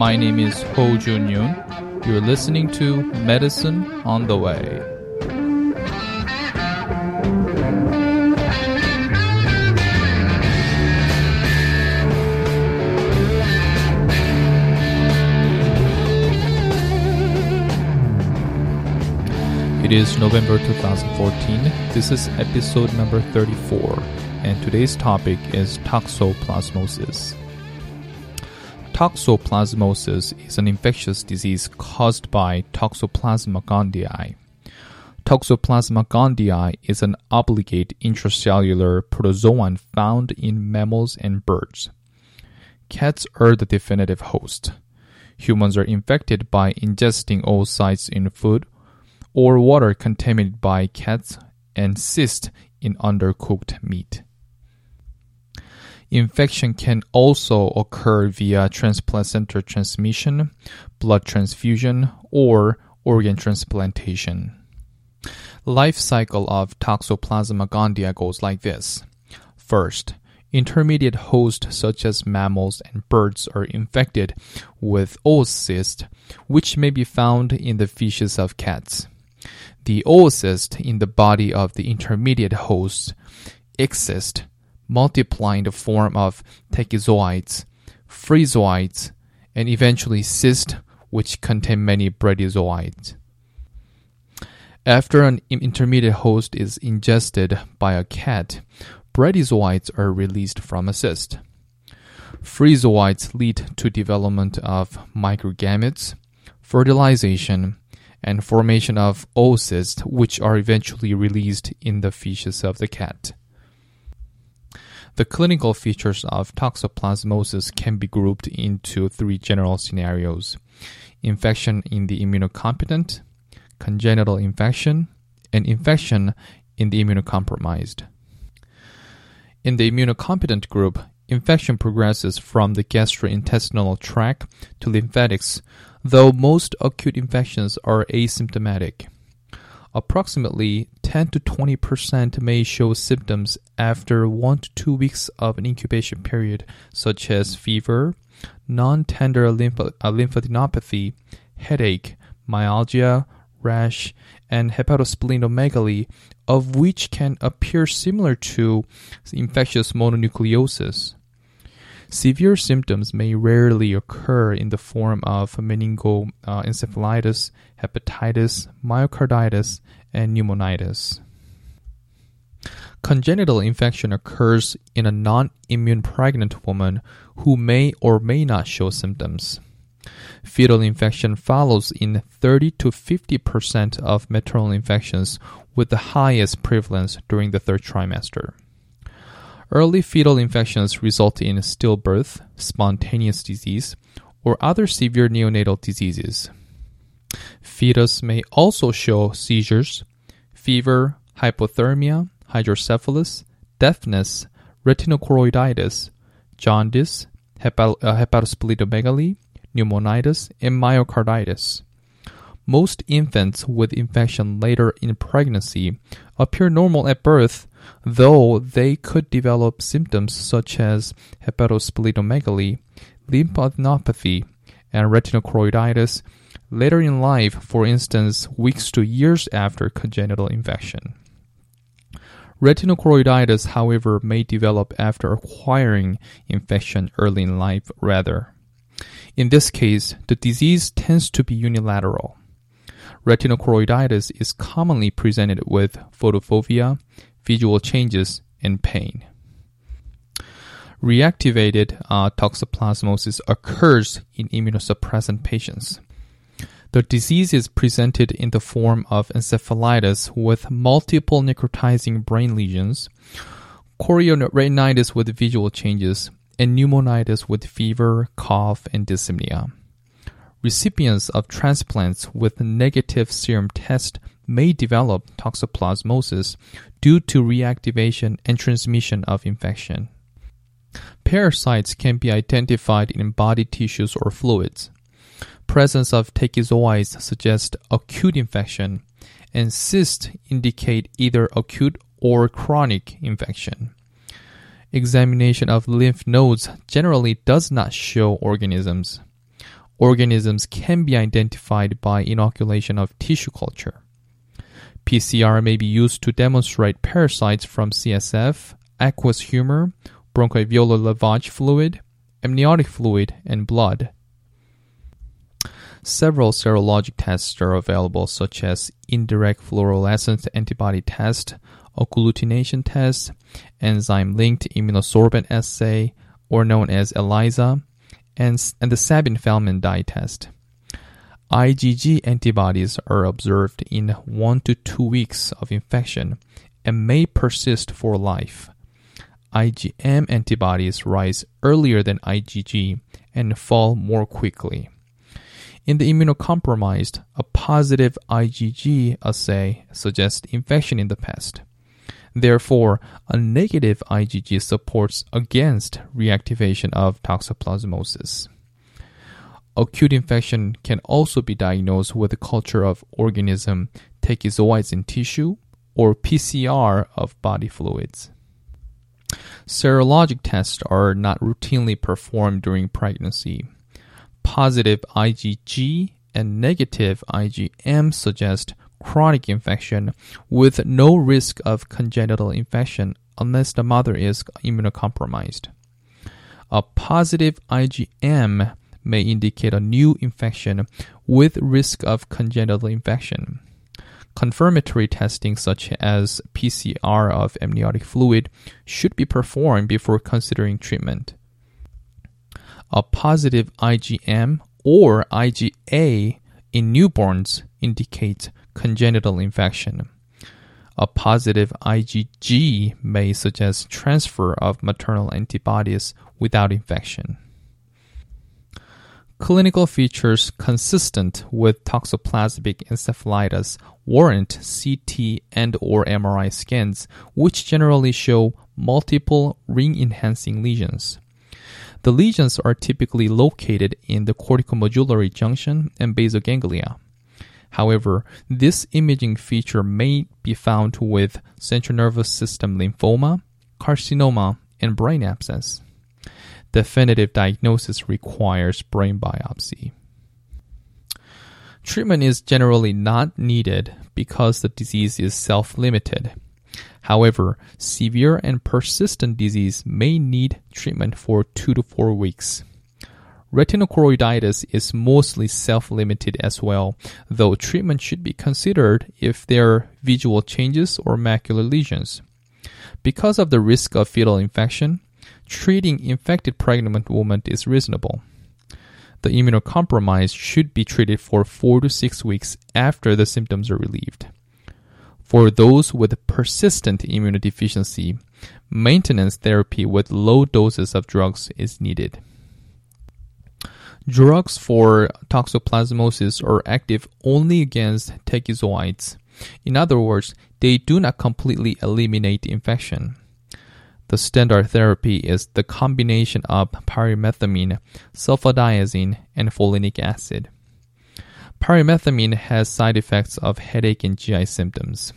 My name is Ho Jun Yoon. You're listening to Medicine on the Way. It is November 2014. This is episode number 34, and today's topic is toxoplasmosis. Toxoplasmosis is an infectious disease caused by Toxoplasma gondii. Toxoplasma gondii is an obligate intracellular protozoan found in mammals and birds. Cats are the definitive host. Humans are infected by ingesting oocysts in food or water contaminated by cats and cysts in undercooked meat. Infection can also occur via transplacental transmission, blood transfusion, or organ transplantation. Life cycle of Toxoplasma gondii goes like this. First, intermediate hosts such as mammals and birds are infected with oocyst, which may be found in the feces of cats. The oocyst in the body of the intermediate host exist multiply in the form of tachyzoids, freezoids, and eventually cysts, which contain many bradyzoids. After an intermediate host is ingested by a cat, bradyzoids are released from a cyst. Freezoids lead to development of microgametes, fertilization, and formation of oocysts, which are eventually released in the feces of the cat. The clinical features of toxoplasmosis can be grouped into three general scenarios infection in the immunocompetent, congenital infection, and infection in the immunocompromised. In the immunocompetent group, infection progresses from the gastrointestinal tract to lymphatics, though most acute infections are asymptomatic. Approximately 10 to 20% may show symptoms after 1 to 2 weeks of an incubation period, such as fever, non tender lymph- uh, lymphadenopathy, headache, myalgia, rash, and hepatosplenomegaly, of which can appear similar to infectious mononucleosis. Severe symptoms may rarely occur in the form of meningoencephalitis, uh, hepatitis, myocarditis, and pneumonitis. Congenital infection occurs in a non immune pregnant woman who may or may not show symptoms. Fetal infection follows in 30 to 50% of maternal infections, with the highest prevalence during the third trimester. Early fetal infections result in stillbirth, spontaneous disease, or other severe neonatal diseases. Fetus may also show seizures, fever, hypothermia, hydrocephalus, deafness, retinochoroiditis, jaundice, hepat- uh, hepatosplenomegaly, pneumonitis, and myocarditis. Most infants with infection later in pregnancy appear normal at birth though they could develop symptoms such as hepatosplenomegaly, lymphadenopathy, and retinochoroiditis later in life, for instance, weeks to years after congenital infection. Retinochoroiditis, however, may develop after acquiring infection early in life rather. In this case, the disease tends to be unilateral. Retinochoroiditis is commonly presented with photophobia, visual changes, and pain. Reactivated uh, toxoplasmosis occurs in immunosuppressant patients. The disease is presented in the form of encephalitis with multiple necrotizing brain lesions, chorioretinitis with visual changes, and pneumonitis with fever, cough, and dyspnea. Recipients of transplants with negative serum test may develop toxoplasmosis due to reactivation and transmission of infection. Parasites can be identified in body tissues or fluids. Presence of tachyzoids suggests acute infection, and cysts indicate either acute or chronic infection. Examination of lymph nodes generally does not show organisms. organisms can be identified by inoculation of tissue culture. PCR may be used to demonstrate parasites from CSF, aqueous humor, bronchoalveolar lavage fluid, amniotic fluid, and blood. Several serologic tests are available, such as indirect fluorescence antibody test, agglutination test, enzyme-linked immunosorbent assay, or known as ELISA, and, and the Sabin-Feldman dye test. IgG antibodies are observed in 1 to 2 weeks of infection and may persist for life. IgM antibodies rise earlier than IgG and fall more quickly. In the immunocompromised, a positive IgG assay suggests infection in the past. Therefore, a negative IgG supports against reactivation of toxoplasmosis. Acute infection can also be diagnosed with a culture of organism tachyzoids in tissue or PCR of body fluids. Serologic tests are not routinely performed during pregnancy. Positive IgG and negative IgM suggest chronic infection with no risk of congenital infection unless the mother is immunocompromised. A positive IgM may indicate a new infection with risk of congenital infection. Confirmatory testing such as PCR of amniotic fluid should be performed before considering treatment. A positive IgM or IgA in newborns indicates congenital infection. A positive IgG may suggest transfer of maternal antibodies without infection. Clinical features consistent with toxoplasmic encephalitis warrant CT and or MRI scans which generally show multiple ring-enhancing lesions. The lesions are typically located in the corticomedullary junction and basal ganglia. However, this imaging feature may be found with central nervous system lymphoma, carcinoma, and brain abscess. Definitive diagnosis requires brain biopsy. Treatment is generally not needed because the disease is self limited. However, severe and persistent disease may need treatment for two to four weeks. Retinochoroiditis is mostly self limited as well, though treatment should be considered if there are visual changes or macular lesions. Because of the risk of fetal infection, treating infected pregnant woman is reasonable. The immunocompromised should be treated for 4 to 6 weeks after the symptoms are relieved. For those with persistent immunodeficiency, maintenance therapy with low doses of drugs is needed. Drugs for toxoplasmosis are active only against tachyzoids. In other words, they do not completely eliminate infection. The standard therapy is the combination of pyrimethamine, sulfadiazine, and folinic acid. Pyrimethamine has side effects of headache and GI symptoms.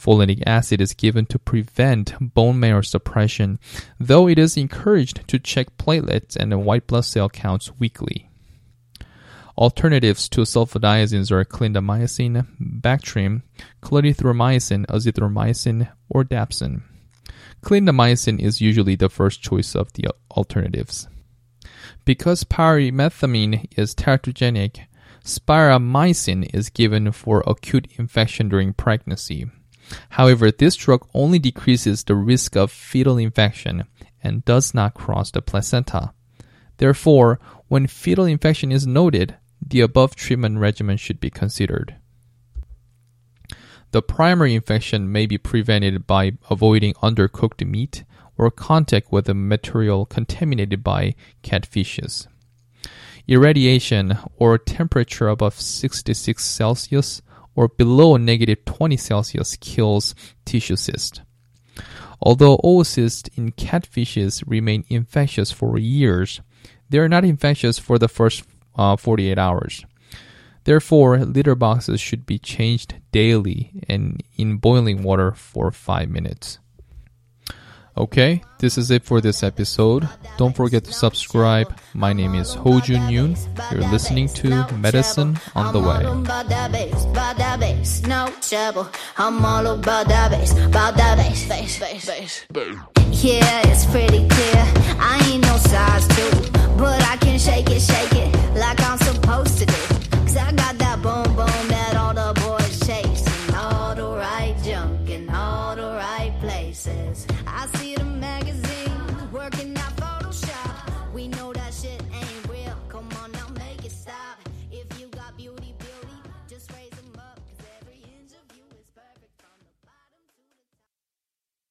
Folinic acid is given to prevent bone marrow suppression, though it is encouraged to check platelets and white blood cell counts weekly. Alternatives to sulfadiazines are clindamycin, Bactrim, clarithromycin, azithromycin, or dapsone. Clindamycin is usually the first choice of the alternatives. Because pyrimethamine is teratogenic, spiramycin is given for acute infection during pregnancy. However, this drug only decreases the risk of fetal infection and does not cross the placenta. Therefore, when fetal infection is noted, the above treatment regimen should be considered. The primary infection may be prevented by avoiding undercooked meat or contact with a material contaminated by cat feces. Irradiation or temperature above 66 Celsius or below negative 20 Celsius kills tissue cyst. Although oocysts in cat feces remain infectious for years, they are not infectious for the first uh, 48 hours. Therefore, litter boxes should be changed daily and in boiling water for 5 minutes. Okay, this is it for this episode. Don't forget to subscribe. My name is Ho Jun Yoon. You're listening to Medicine on the Way. Yeah, it's pretty clear. I ain't no size two, but I can shake it, shake it like I'm supposed